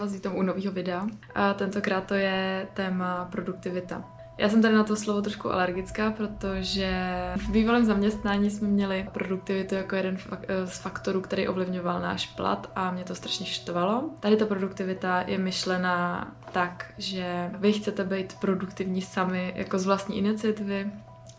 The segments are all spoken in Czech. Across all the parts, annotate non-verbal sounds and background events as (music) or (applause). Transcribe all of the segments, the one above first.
Vás vítám u nového videa. A tentokrát to je téma produktivita. Já jsem tady na to slovo trošku alergická, protože v bývalém zaměstnání jsme měli produktivitu jako jeden z faktorů, který ovlivňoval náš plat a mě to strašně štvalo. Tady ta produktivita je myšlená tak, že vy chcete být produktivní sami jako z vlastní iniciativy,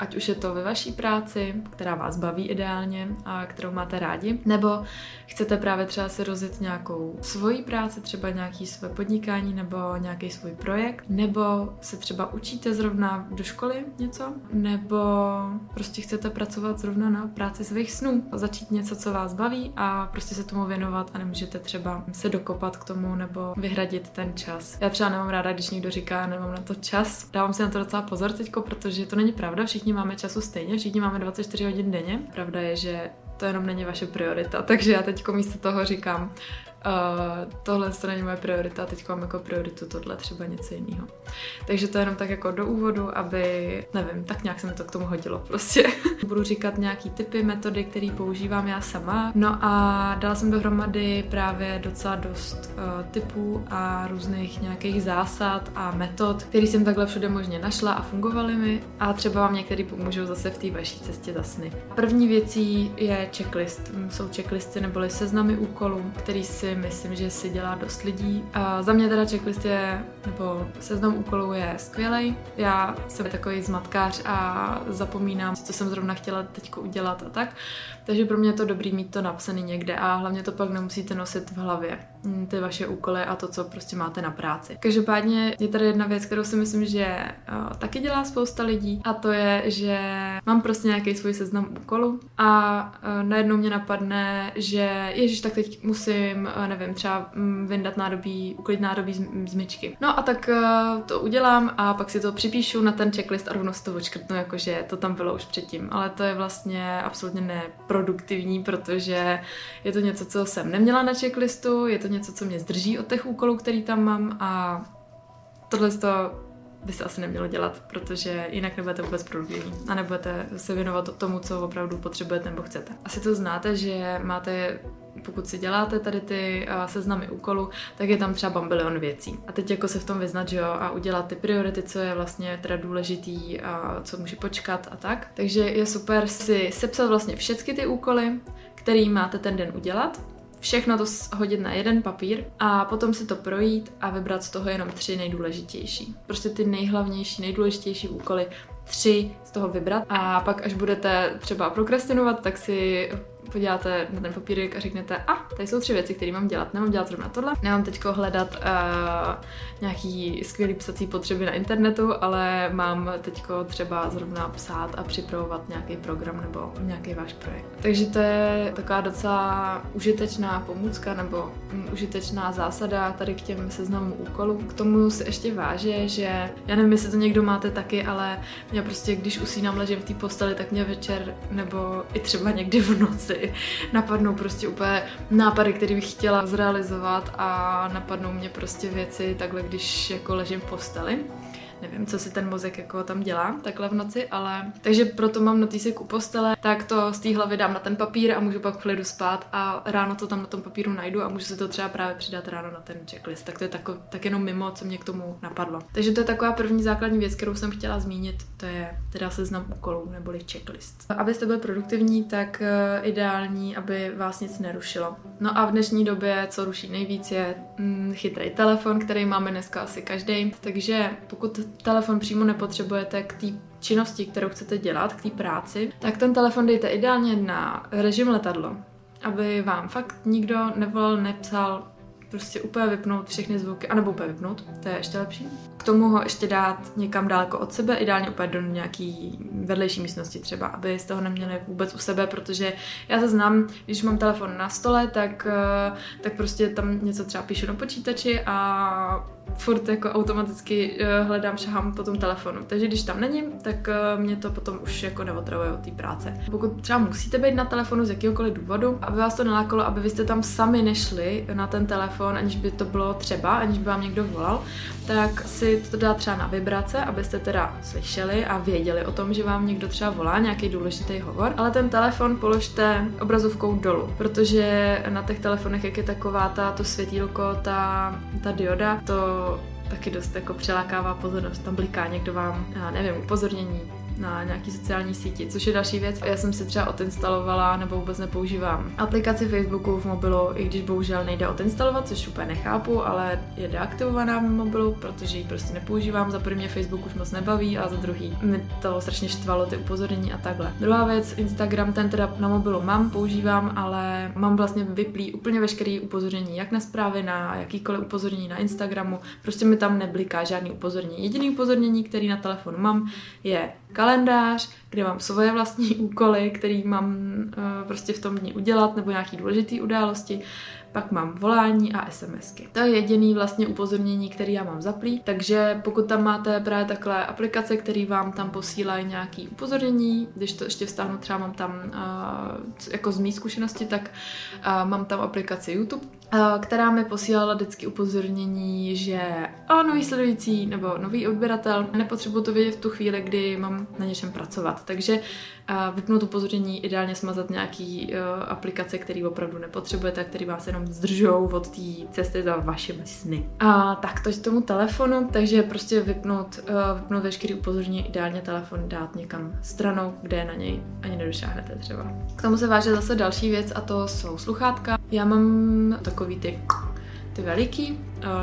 ať už je to ve vaší práci, která vás baví ideálně a kterou máte rádi, nebo chcete právě třeba si rozjet nějakou svoji práci, třeba nějaký své podnikání nebo nějaký svůj projekt, nebo se třeba učíte zrovna do školy něco, nebo prostě chcete pracovat zrovna na práci svých snů, začít něco, co vás baví a prostě se tomu věnovat a nemůžete třeba se dokopat k tomu nebo vyhradit ten čas. Já třeba nemám ráda, když někdo říká, nemám na to čas. Dávám si na to docela pozor teďko, protože to není pravda, všichni všichni máme času stejně, všichni máme 24 hodin denně. Pravda je, že to jenom není vaše priorita, takže já teď místo toho říkám, Uh, tohle to není moje priorita, teď mám jako prioritu tohle třeba něco jiného. Takže to je jenom tak jako do úvodu, aby, nevím, tak nějak se mi to k tomu hodilo prostě. (laughs) Budu říkat nějaký typy, metody, které používám já sama. No a dala jsem dohromady právě docela dost uh, typů a různých nějakých zásad a metod, které jsem takhle všude možně našla a fungovaly mi a třeba vám některý pomůžou zase v té vaší cestě za sny. První věcí je checklist. Jsou checklisty neboli seznamy úkolů, který si myslím, že si dělá dost lidí. A za mě teda checklist je, nebo seznam úkolů je skvělý. Já jsem takový zmatkář a zapomínám, co jsem zrovna chtěla teď udělat a tak. Takže pro mě je to dobrý mít to napsané někde a hlavně to pak nemusíte nosit v hlavě. Mm, ty vaše úkoly a to, co prostě máte na práci. Každopádně je tady jedna věc, kterou si myslím, že uh, taky dělá spousta lidí a to je, že mám prostě nějaký svůj seznam úkolů a uh, najednou mě napadne, že ježiš, tak teď musím, uh, nevím, třeba um, vyndat nádobí, uklidit nádobí z, z myčky. No a tak uh, to udělám a pak si to připíšu na ten checklist a rovnou si to očkrtnu, jakože to tam bylo už předtím. Ale to je vlastně absolutně neproduktivní, protože je to něco, co jsem neměla na checklistu, je to něco, co mě zdrží od těch úkolů, který tam mám a tohle to by se asi nemělo dělat, protože jinak nebudete vůbec produktivní a nebudete se věnovat tomu, co opravdu potřebujete nebo chcete. Asi to znáte, že máte pokud si děláte tady ty uh, seznamy úkolů, tak je tam třeba bambilion věcí. A teď jako se v tom vyznat, že jo, a udělat ty priority, co je vlastně teda důležitý, a co může počkat a tak. Takže je super si sepsat vlastně všechny ty úkoly, který máte ten den udělat všechno to hodit na jeden papír a potom si to projít a vybrat z toho jenom tři nejdůležitější. Prostě ty nejhlavnější, nejdůležitější úkoly tři z toho vybrat a pak až budete třeba prokrastinovat, tak si podíváte na ten papírek a řeknete, a ah, tady jsou tři věci, které mám dělat. Nemám dělat zrovna tohle, nemám teď hledat uh, nějaký skvělý psací potřeby na internetu, ale mám teď třeba zrovna psát a připravovat nějaký program nebo nějaký váš projekt. Takže to je taková docela užitečná pomůcka nebo um, užitečná zásada tady k těm seznamům úkolů. K tomu se ještě váže, že já nevím, jestli to někdo máte taky, ale mě prostě, když usínám ležím v té posteli, tak mě večer nebo i třeba někdy v noci napadnou prostě úplně nápady, které bych chtěla zrealizovat a napadnou mě prostě věci takhle, když jako ležím v posteli. Nevím, co si ten mozek jako tam dělá takhle v noci, ale takže proto mám notýsek u postele, tak to z té hlavy dám na ten papír a můžu pak v klidu spát a ráno to tam na tom papíru najdu a můžu si to třeba právě přidat ráno na ten checklist. Tak to je tako, tak jenom mimo, co mě k tomu napadlo. Takže to je taková první základní věc, kterou jsem chtěla zmínit, to je teda seznam úkolů neboli checklist. Abyste byli produktivní, tak uh, ideální, aby vás nic nerušilo. No a v dnešní době, co ruší nejvíc, je mm, chytrý telefon, který máme dneska asi každý. Takže pokud telefon přímo nepotřebujete k té činnosti, kterou chcete dělat, k té práci, tak ten telefon dejte ideálně na režim letadlo, aby vám fakt nikdo nevolal, nepsal, prostě úplně vypnout všechny zvuky, anebo úplně vypnout, to je ještě lepší. K tomu ho ještě dát někam daleko od sebe, ideálně úplně do nějaký vedlejší místnosti třeba, abyste ho neměli vůbec u sebe, protože já se znám, když mám telefon na stole, tak, eh, tak prostě tam něco třeba píšu na počítači a furt jako automaticky uh, hledám, šahám po tom telefonu. Takže když tam není, tak uh, mě to potom už jako neotravuje od té práce. Pokud třeba musíte být na telefonu z jakéhokoliv důvodu, aby vás to nelákalo, aby vy jste tam sami nešli na ten telefon, aniž by to bylo třeba, aniž by vám někdo volal, tak si to dá třeba na vibrace, abyste teda slyšeli a věděli o tom, že vám někdo třeba volá, nějaký důležitý hovor, ale ten telefon položte obrazovkou dolů, protože na těch telefonech, jak je taková ta, to světílko, ta, ta dioda, to taky dost jako přelákává pozornost. Tam bliká někdo vám, já nevím, upozornění na nějaký sociální síti, což je další věc. Já jsem si třeba odinstalovala nebo vůbec nepoužívám aplikaci Facebooku v mobilu, i když bohužel nejde odinstalovat, což úplně nechápu, ale je deaktivovaná v mobilu, protože ji prostě nepoužívám. Za první Facebook už moc nebaví a za druhý mi to strašně štvalo ty upozornění a takhle. Druhá věc, Instagram, ten teda na mobilu mám, používám, ale mám vlastně vyplý úplně veškerý upozornění, jak na zprávy, na jakýkoliv upozornění na Instagramu, prostě mi tam nebliká žádný upozornění. Jediný upozornění, který na telefonu mám, je kalendář, kde mám svoje vlastní (laughs) úkoly, který mám uh, prostě v tom dní udělat, nebo nějaký důležitý události pak mám volání a SMSky. To je jediný vlastně upozornění, který já mám zaplý, takže pokud tam máte právě takhle aplikace, které vám tam posílají nějaký upozornění, když to ještě vztáhnu, třeba mám tam uh, jako z mý zkušenosti, tak uh, mám tam aplikaci YouTube, uh, která mi posílala vždycky upozornění, že o, nový sledující nebo nový odběratel, nepotřebuji to vědět v tu chvíli, kdy mám na něčem pracovat. Takže vypnout upozornění, ideálně smazat nějaký aplikace, které opravdu nepotřebujete, které vás jenom zdržou od té cesty za vašimi sny. A tak to tomu telefonu, takže prostě vypnout, uh, vypnout veškerý upozornění, ideálně telefon dát někam stranou, kde na něj ani nedošáhnete třeba. K tomu se váže zase další věc a to jsou sluchátka. Já mám takový ty ty veliký,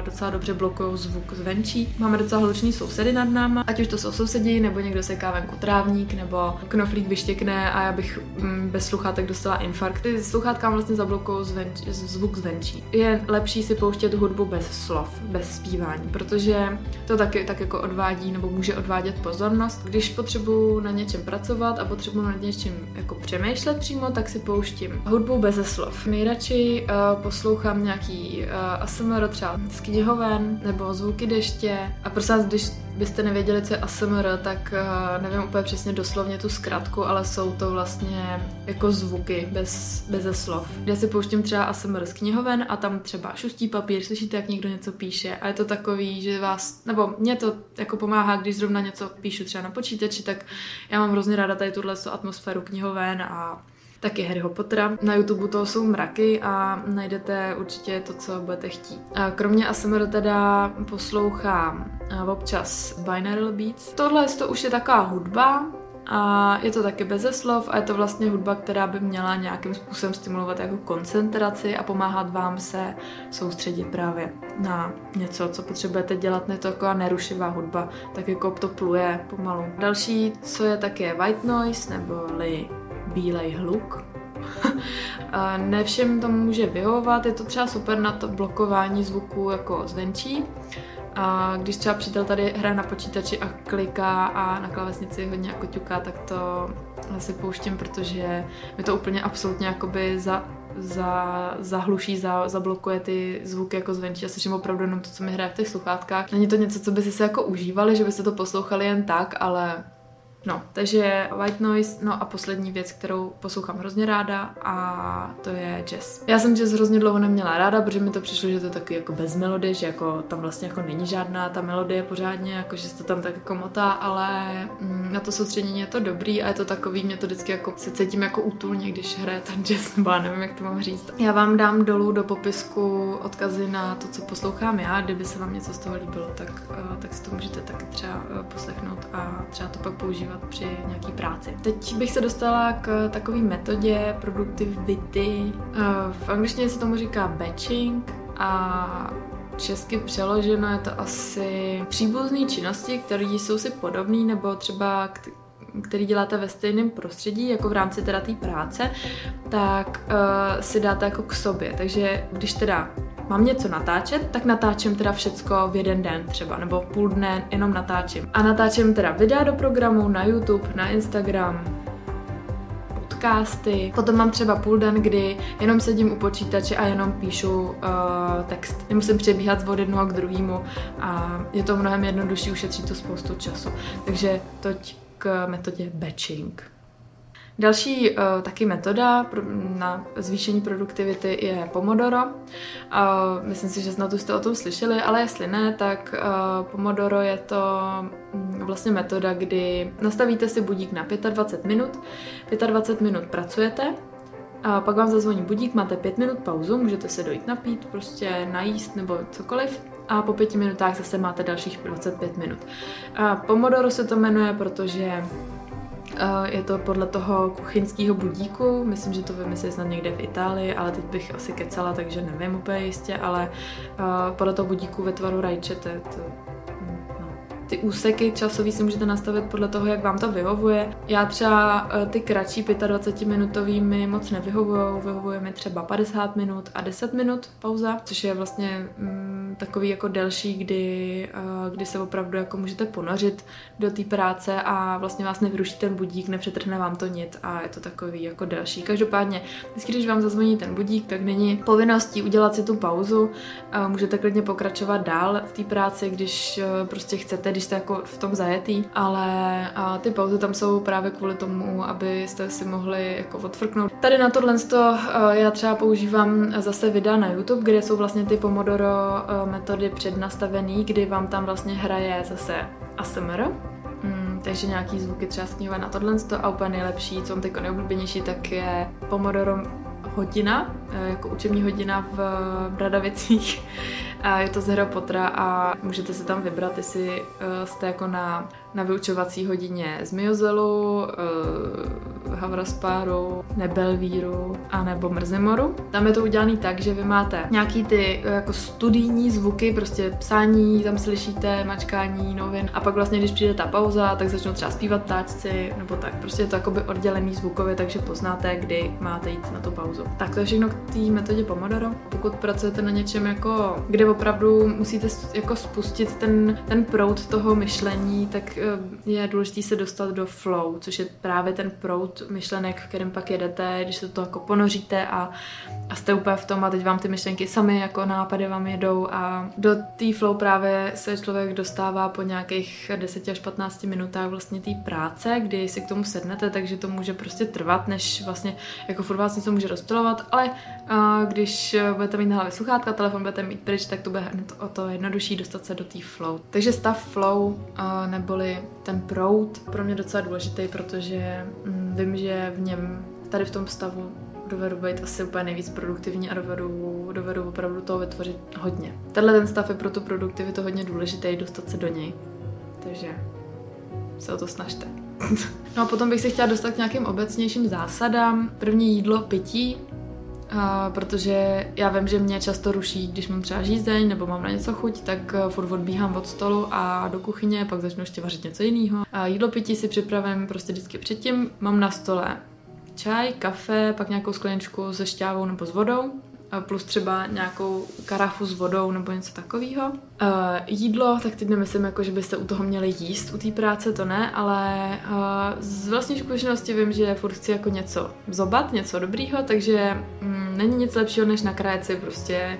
docela dobře blokují zvuk zvenčí. Máme docela hluční sousedy nad náma, ať už to jsou sousedi, nebo někdo seká venku trávník, nebo knoflík vyštěkne a já bych mm, bez sluchátek dostala infarkt. Ty sluchátka vlastně zablokují zvenč, zvuk zvenčí. Je lepší si pouštět hudbu bez slov, bez zpívání, protože to taky tak jako odvádí nebo může odvádět pozornost. Když potřebuju na něčem pracovat a potřebuju na něčem jako přemýšlet přímo, tak si pouštím hudbu bez slov. Nejradši uh, poslouchám nějaký uh, ASMR třeba z knihoven nebo zvuky deště. A prosím vás, když byste nevěděli, co je ASMR, tak uh, nevím úplně přesně doslovně tu zkratku, ale jsou to vlastně jako zvuky bez, bez slov. Já si pouštím třeba ASMR z knihoven a tam třeba šustí papír, slyšíte, jak někdo něco píše a je to takový, že vás, nebo mě to jako pomáhá, když zrovna něco píšu třeba na počítači, tak já mám hrozně ráda tady tuhle atmosféru knihoven a taky Harryho Pottera. Na YouTube toho jsou mraky a najdete určitě to, co budete chtít. Kromě ASMR teda poslouchám občas binaural beats. Tohle to už je taková hudba, a je to taky beze slov a je to vlastně hudba, která by měla nějakým způsobem stimulovat jako koncentraci a pomáhat vám se soustředit právě na něco, co potřebujete dělat, ne to jako nerušivá hudba, tak jako to pluje pomalu. Další, co je také white noise, neboli bílej hluk. (laughs) ne všem to může vyhovovat, je to třeba super na to blokování zvuku jako zvenčí. A když třeba přítel tady hraje na počítači a kliká a na klávesnici hodně jako ťuká, tak to asi pouštím, protože mi to úplně absolutně jakoby za, za, zahluší, za, zablokuje ty zvuky jako zvenčí. Já slyším opravdu jenom to, co mi hraje v těch sluchátkách. Není to něco, co by si se jako užívali, že byste to poslouchali jen tak, ale No, takže white noise, no a poslední věc, kterou poslouchám hrozně ráda a to je jazz. Já jsem jazz hrozně dlouho neměla ráda, protože mi to přišlo, že to je takový jako bez melodie, že jako tam vlastně jako není žádná ta melodie pořádně, jako že se to tam tak jako motá, ale mm, na to soustředění je to dobrý a je to takový, mě to vždycky jako se cítím jako útulně, když hraje ten jazz, (laughs) nebo já nevím, jak to mám říct. Já vám dám dolů do popisku odkazy na to, co poslouchám já, kdyby se vám něco z toho líbilo, tak, uh, tak si to můžete taky třeba uh, poslechnout a třeba to pak používat při nějaký práci. Teď bych se dostala k takové metodě produktivity. Uh, v angličtině se tomu říká batching a Česky přeloženo je to asi příbuzné činnosti, které jsou si podobné, nebo třeba který děláte ve stejném prostředí, jako v rámci teda té práce, tak uh, si dáte jako k sobě. Takže když teda mám něco natáčet, tak natáčím teda všecko v jeden den třeba, nebo půl dne jenom natáčím. A natáčím teda videa do programu na YouTube, na Instagram, podcasty. Potom mám třeba půl den, kdy jenom sedím u počítače a jenom píšu uh, text. Nemusím přebíhat z od jednoho k druhému a je to mnohem jednodušší, ušetří to spoustu času. Takže toť k metodě batching. Další uh, taky metoda pro, na zvýšení produktivity je Pomodoro. Uh, myslím si, že snad už jste o tom slyšeli, ale jestli ne, tak uh, Pomodoro je to um, vlastně metoda, kdy nastavíte si budík na 25 minut, 25 minut pracujete, a pak vám zazvoní budík, máte 5 minut pauzu, můžete se dojít napít, prostě najíst nebo cokoliv a po pěti minutách zase máte dalších 25 minut. A Pomodoro se to jmenuje, protože je to podle toho kuchyňského budíku, myslím, že to vymysleli snad někde v Itálii, ale teď bych asi kecala, takže nevím úplně jistě, ale podle toho budíku ve tvaru rajčete, to ty úseky časový si můžete nastavit podle toho, jak vám to vyhovuje. Já třeba eh, ty kratší 25 minutový mi moc nevyhovují, vyhovuje mi třeba 50 minut a 10 minut pauza, což je vlastně mm, takový jako delší, kdy, uh, kdy se opravdu jako můžete ponořit do té práce a vlastně vás nevyruší ten budík, nepřetrhne vám to nic a je to takový jako delší. Každopádně, vždycky, když vám zazvoní ten budík, tak není povinností udělat si tu pauzu, uh, můžete klidně pokračovat dál v té práci, když prostě chcete, když jste jako v tom zajetý, ale a ty pauzy tam jsou právě kvůli tomu, abyste si mohli jako odfrknout. Tady na tohle to já třeba používám zase videa na YouTube, kde jsou vlastně ty Pomodoro metody přednastavený, kdy vám tam vlastně hraje zase ASMR, Mm, takže nějaký zvuky třeba sníhové na tohle a úplně nejlepší, co mám teď nejoblíbenější, tak je Pomodoro hodina, e, jako učební hodina v Bradavicích, a je to z Harry Pottera a můžete si tam vybrat, jestli uh, jste jako na, na vyučovací hodině z Miozelu, uh, Havraspáru, Nebelvíru a nebo Mrzimoru. Tam je to udělané tak, že vy máte nějaký ty uh, jako studijní zvuky, prostě psání, tam slyšíte, mačkání novin a pak vlastně, když přijde ta pauza, tak začnou třeba zpívat ptáčci nebo tak. Prostě je to jakoby oddělený zvukově, takže poznáte, kdy máte jít na tu pauzu. Tak to je všechno k té metodě Pomodoro. Pokud pracujete na něčem jako, kde opravdu musíte jako spustit ten, ten proud toho myšlení, tak eh, je důležité se dostat do flow, což je právě ten proud myšlenek, v kterém pak jedete, když se to jako ponoříte a, a jste úplně v tom a teď vám ty myšlenky sami jako nápady vám jedou a do té flow právě se člověk dostává po nějakých 10 až 15 minutách vlastně té práce, kdy si k tomu sednete, takže to může prostě trvat, než vlastně jako furt vás něco může rozptilovat, ale a když budete mít na hlavě sluchátka, telefon budete mít pryč, tak to bude hned o to jednodušší dostat se do té flow. Takže stav flow, neboli ten proud, pro mě docela důležitý, protože mm, vím, že v něm, tady v tom stavu dovedu být asi úplně nejvíc produktivní a dovedu, dovedu opravdu toho vytvořit hodně. Tenhle ten stav je pro tu produktivitu hodně důležitý, dostat se do něj. Takže se o to snažte. (laughs) no a potom bych se chtěla dostat k nějakým obecnějším zásadám. První jídlo, pití. A protože já vím, že mě často ruší, když mám třeba žízeň nebo mám na něco chuť, tak eh, furt odbíhám od stolu a do kuchyně, pak začnu ještě vařit něco jiného. Jídlo pití si připravím prostě vždycky předtím. Mám na stole čaj, kafe, pak nějakou skleničku se šťávou nebo s vodou plus třeba nějakou karafu s vodou nebo něco takového. Uh, jídlo, tak teď nemyslím, jako, že byste u toho měli jíst u té práce, to ne, ale uh, z vlastní zkušenosti vím, že furt chci jako něco zobat, něco dobrýho, takže mm, není nic lepšího, než nakrájet si prostě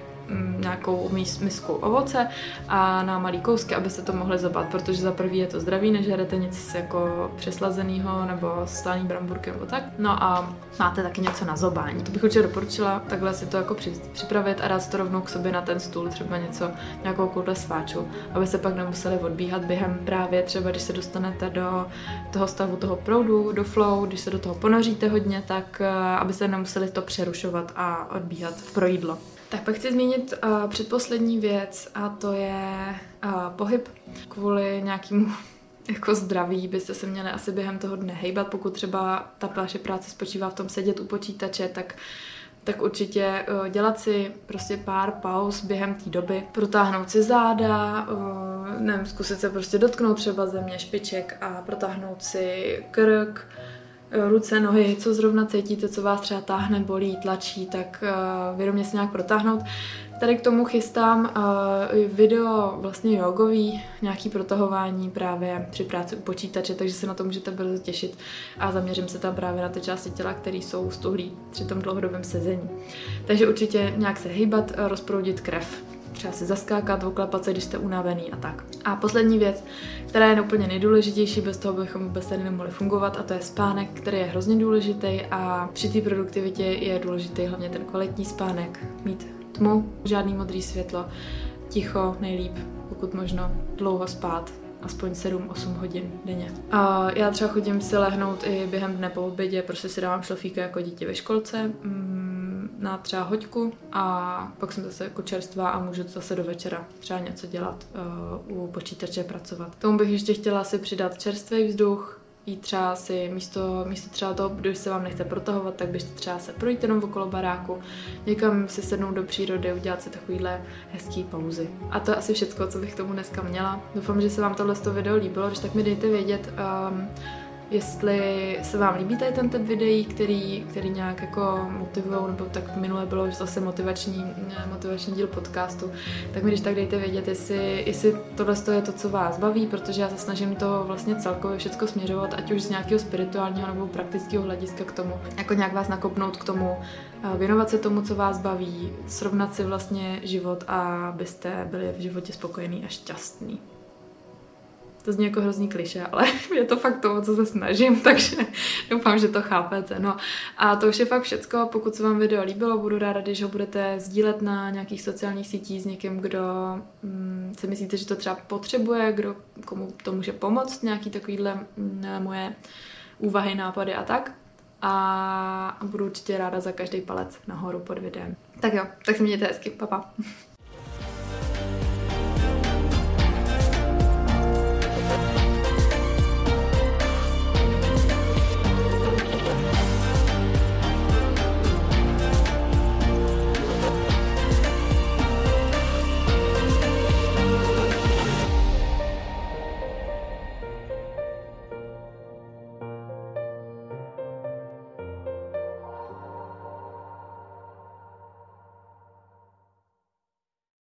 nějakou mis, misku ovoce a na malý kousky, abyste to mohli zobat, protože za prvý je to zdraví, nežerete nic jako přeslazeného nebo slaný bramburky nebo tak. No a máte taky něco na zobání. To bych určitě doporučila takhle si to jako připravit a dát to rovnou k sobě na ten stůl, třeba něco, nějakou koule sváču, aby se pak nemuseli odbíhat během právě třeba, když se dostanete do toho stavu toho proudu, do flow, když se do toho ponoříte hodně, tak eh, aby se nemuseli to přerušovat a odbíhat pro jídlo. Tak pak chci zmínit uh, předposlední věc a to je uh, pohyb. Kvůli nějakému (laughs) jako zdraví byste se měli asi během toho dne hejbat, pokud třeba ta vaše práce spočívá v tom sedět u počítače, tak tak určitě uh, dělat si prostě pár pauz během té doby, protáhnout si záda, uh, nevím, zkusit se prostě dotknout třeba země, špiček a protáhnout si krk, ruce, nohy, co zrovna cítíte, co vás třeba táhne, bolí, tlačí, tak uh, vědomě se nějak protáhnout. Tady k tomu chystám uh, video vlastně jogový, nějaký protahování právě při práci u počítače, takže se na to můžete brzo těšit a zaměřím se tam právě na ty části těla, které jsou stuhlí při tom dlouhodobém sezení. Takže určitě nějak se hýbat, rozproudit krev třeba si zaskákat, oklepat se, když jste unavený a tak. A poslední věc, která je úplně nejdůležitější, bez toho bychom vůbec tady nemohli fungovat, a to je spánek, který je hrozně důležitý a při té produktivitě je důležitý hlavně ten kvalitní spánek, mít tmu, žádný modrý světlo, ticho nejlíp, pokud možno dlouho spát, aspoň 7-8 hodin denně. A já třeba chodím si lehnout i během dne po obědě, prostě si dávám šlofíka jako dítě ve školce, mm, na třeba hoďku a pak jsem zase jako čerstvá a můžu zase do večera třeba něco dělat, uh, u počítače pracovat. K tomu bych ještě chtěla si přidat čerstvý vzduch, jít třeba si místo, místo třeba toho, když se vám nechce protahovat, tak běžte třeba se projít jenom okolo baráku, někam si sednout do přírody, udělat si takovýhle hezký pauzy. A to je asi všechno, co bych tomu dneska měla. Doufám, že se vám tohle video líbilo, když tak mi dejte vědět, um, jestli se vám líbí tady ten typ videí, který, který nějak jako motivují, nebo tak minule bylo zase motivační, motivační díl podcastu, tak mi když tak dejte vědět, jestli, jestli tohle je to, co vás baví, protože já se snažím to vlastně celkově všechno směřovat, ať už z nějakého spirituálního nebo praktického hlediska k tomu, jako nějak vás nakopnout k tomu, věnovat se tomu, co vás baví, srovnat si vlastně život a abyste byli v životě spokojení a šťastní. To zní jako hrozný kliše, ale (laughs) je to fakt to, co se snažím, (laughs) takže doufám, že to chápete. No a to už je fakt všecko. Pokud se vám video líbilo, budu ráda, když ho budete sdílet na nějakých sociálních sítích s někým, kdo mm, si myslíte, že to třeba potřebuje, kdo, komu to může pomoct, nějaký takovýhle mm, moje úvahy, nápady a tak. A budu určitě ráda za každý palec nahoru pod videem. Tak jo, tak se mějte hezky, papa. Pa. (laughs)